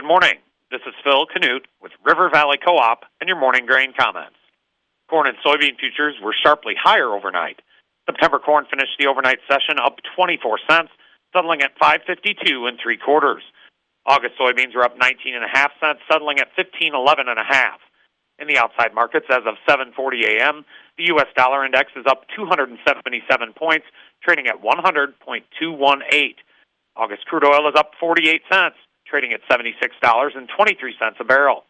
Good morning. This is Phil Canute with River Valley Co-op and your morning grain comments. Corn and soybean futures were sharply higher overnight. September corn finished the overnight session up 24 cents, settling at 552 and three quarters. August soybeans were up 19 and a half cents, settling at 1511 and a half. In the outside markets, as of 7:40 a.m., the U.S. dollar index is up 277 points, trading at 100.218. August crude oil is up 48 cents, trading at $76.23 a barrel.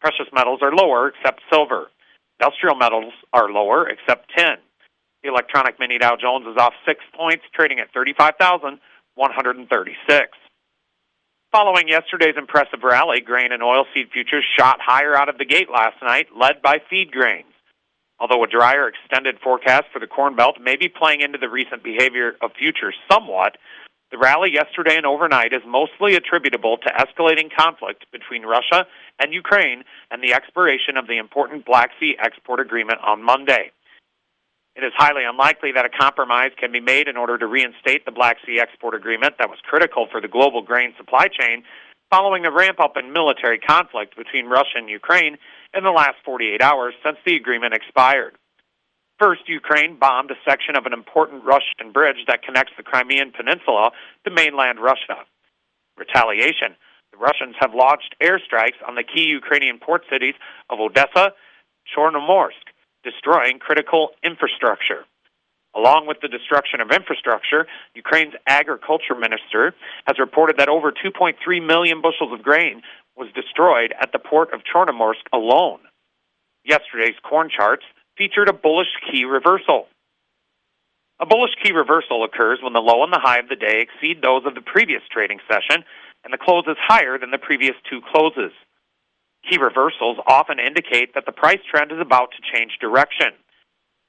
Precious metals are lower except silver. Industrial metals are lower except tin. The electronic mini Dow Jones is off six points, trading at 35,136. Following yesterday's impressive rally, grain and oilseed futures shot higher out of the gate last night, led by feed grains. Although a drier extended forecast for the Corn Belt may be playing into the recent behavior of futures somewhat, the rally yesterday and overnight is mostly attributable to escalating conflict between Russia and Ukraine and the expiration of the important Black Sea export agreement on Monday. It is highly unlikely that a compromise can be made in order to reinstate the Black Sea export agreement that was critical for the global grain supply chain following the ramp up in military conflict between Russia and Ukraine in the last 48 hours since the agreement expired. First, Ukraine bombed a section of an important Russian bridge that connects the Crimean Peninsula to mainland Russia. Retaliation. The Russians have launched airstrikes on the key Ukrainian port cities of Odessa, Chornomorsk, destroying critical infrastructure. Along with the destruction of infrastructure, Ukraine's agriculture minister has reported that over 2.3 million bushels of grain was destroyed at the port of Chornomorsk alone. Yesterday's corn charts featured a bullish key reversal. A bullish key reversal occurs when the low and the high of the day exceed those of the previous trading session and the close is higher than the previous two closes. Key reversals often indicate that the price trend is about to change direction.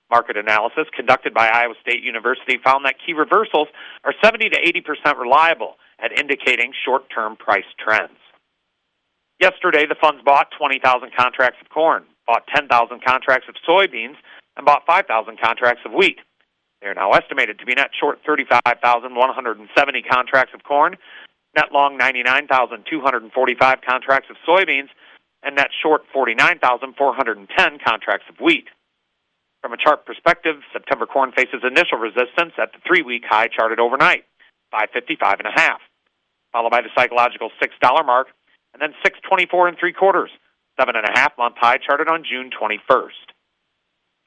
Market analysis conducted by Iowa State University found that key reversals are 70 to 80% reliable at indicating short term price trends. Yesterday, the funds bought 20,000 contracts of corn bought 10,000 contracts of soybeans and bought 5,000 contracts of wheat. They are now estimated to be net short 35,170 contracts of corn, net long 99,245 contracts of soybeans, and net short 49,410 contracts of wheat. From a chart perspective, September corn faces initial resistance at the three-week high charted overnight, 555 and a half, followed by the psychological $6 mark, and then 624 and three quarters, seven and a half month high charted on June 21st.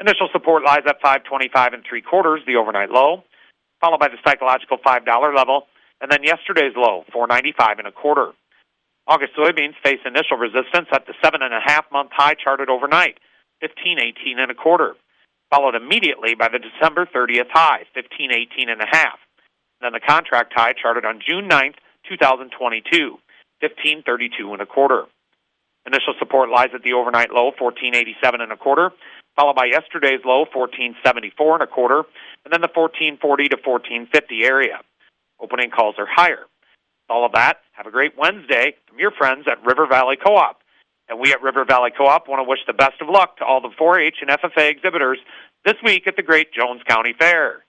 Initial support lies at 525 and three quarters, the overnight low, followed by the psychological $5 level, and then yesterday's low, 495 and a quarter. August soybeans face initial resistance at the seven and a half month high charted overnight, 1518 and a quarter, followed immediately by the December 30th high, 1518 and a half. Then the contract high charted on June 9th, 2022, 1532 and a quarter. Initial support lies at the overnight low, 1487 and a quarter, followed by yesterday's low, 1474 and a quarter, and then the 1440 to 1450 area. Opening calls are higher. All of that, have a great Wednesday from your friends at River Valley Co-op. And we at River Valley Co-op want to wish the best of luck to all the 4-H and FFA exhibitors this week at the Great Jones County Fair.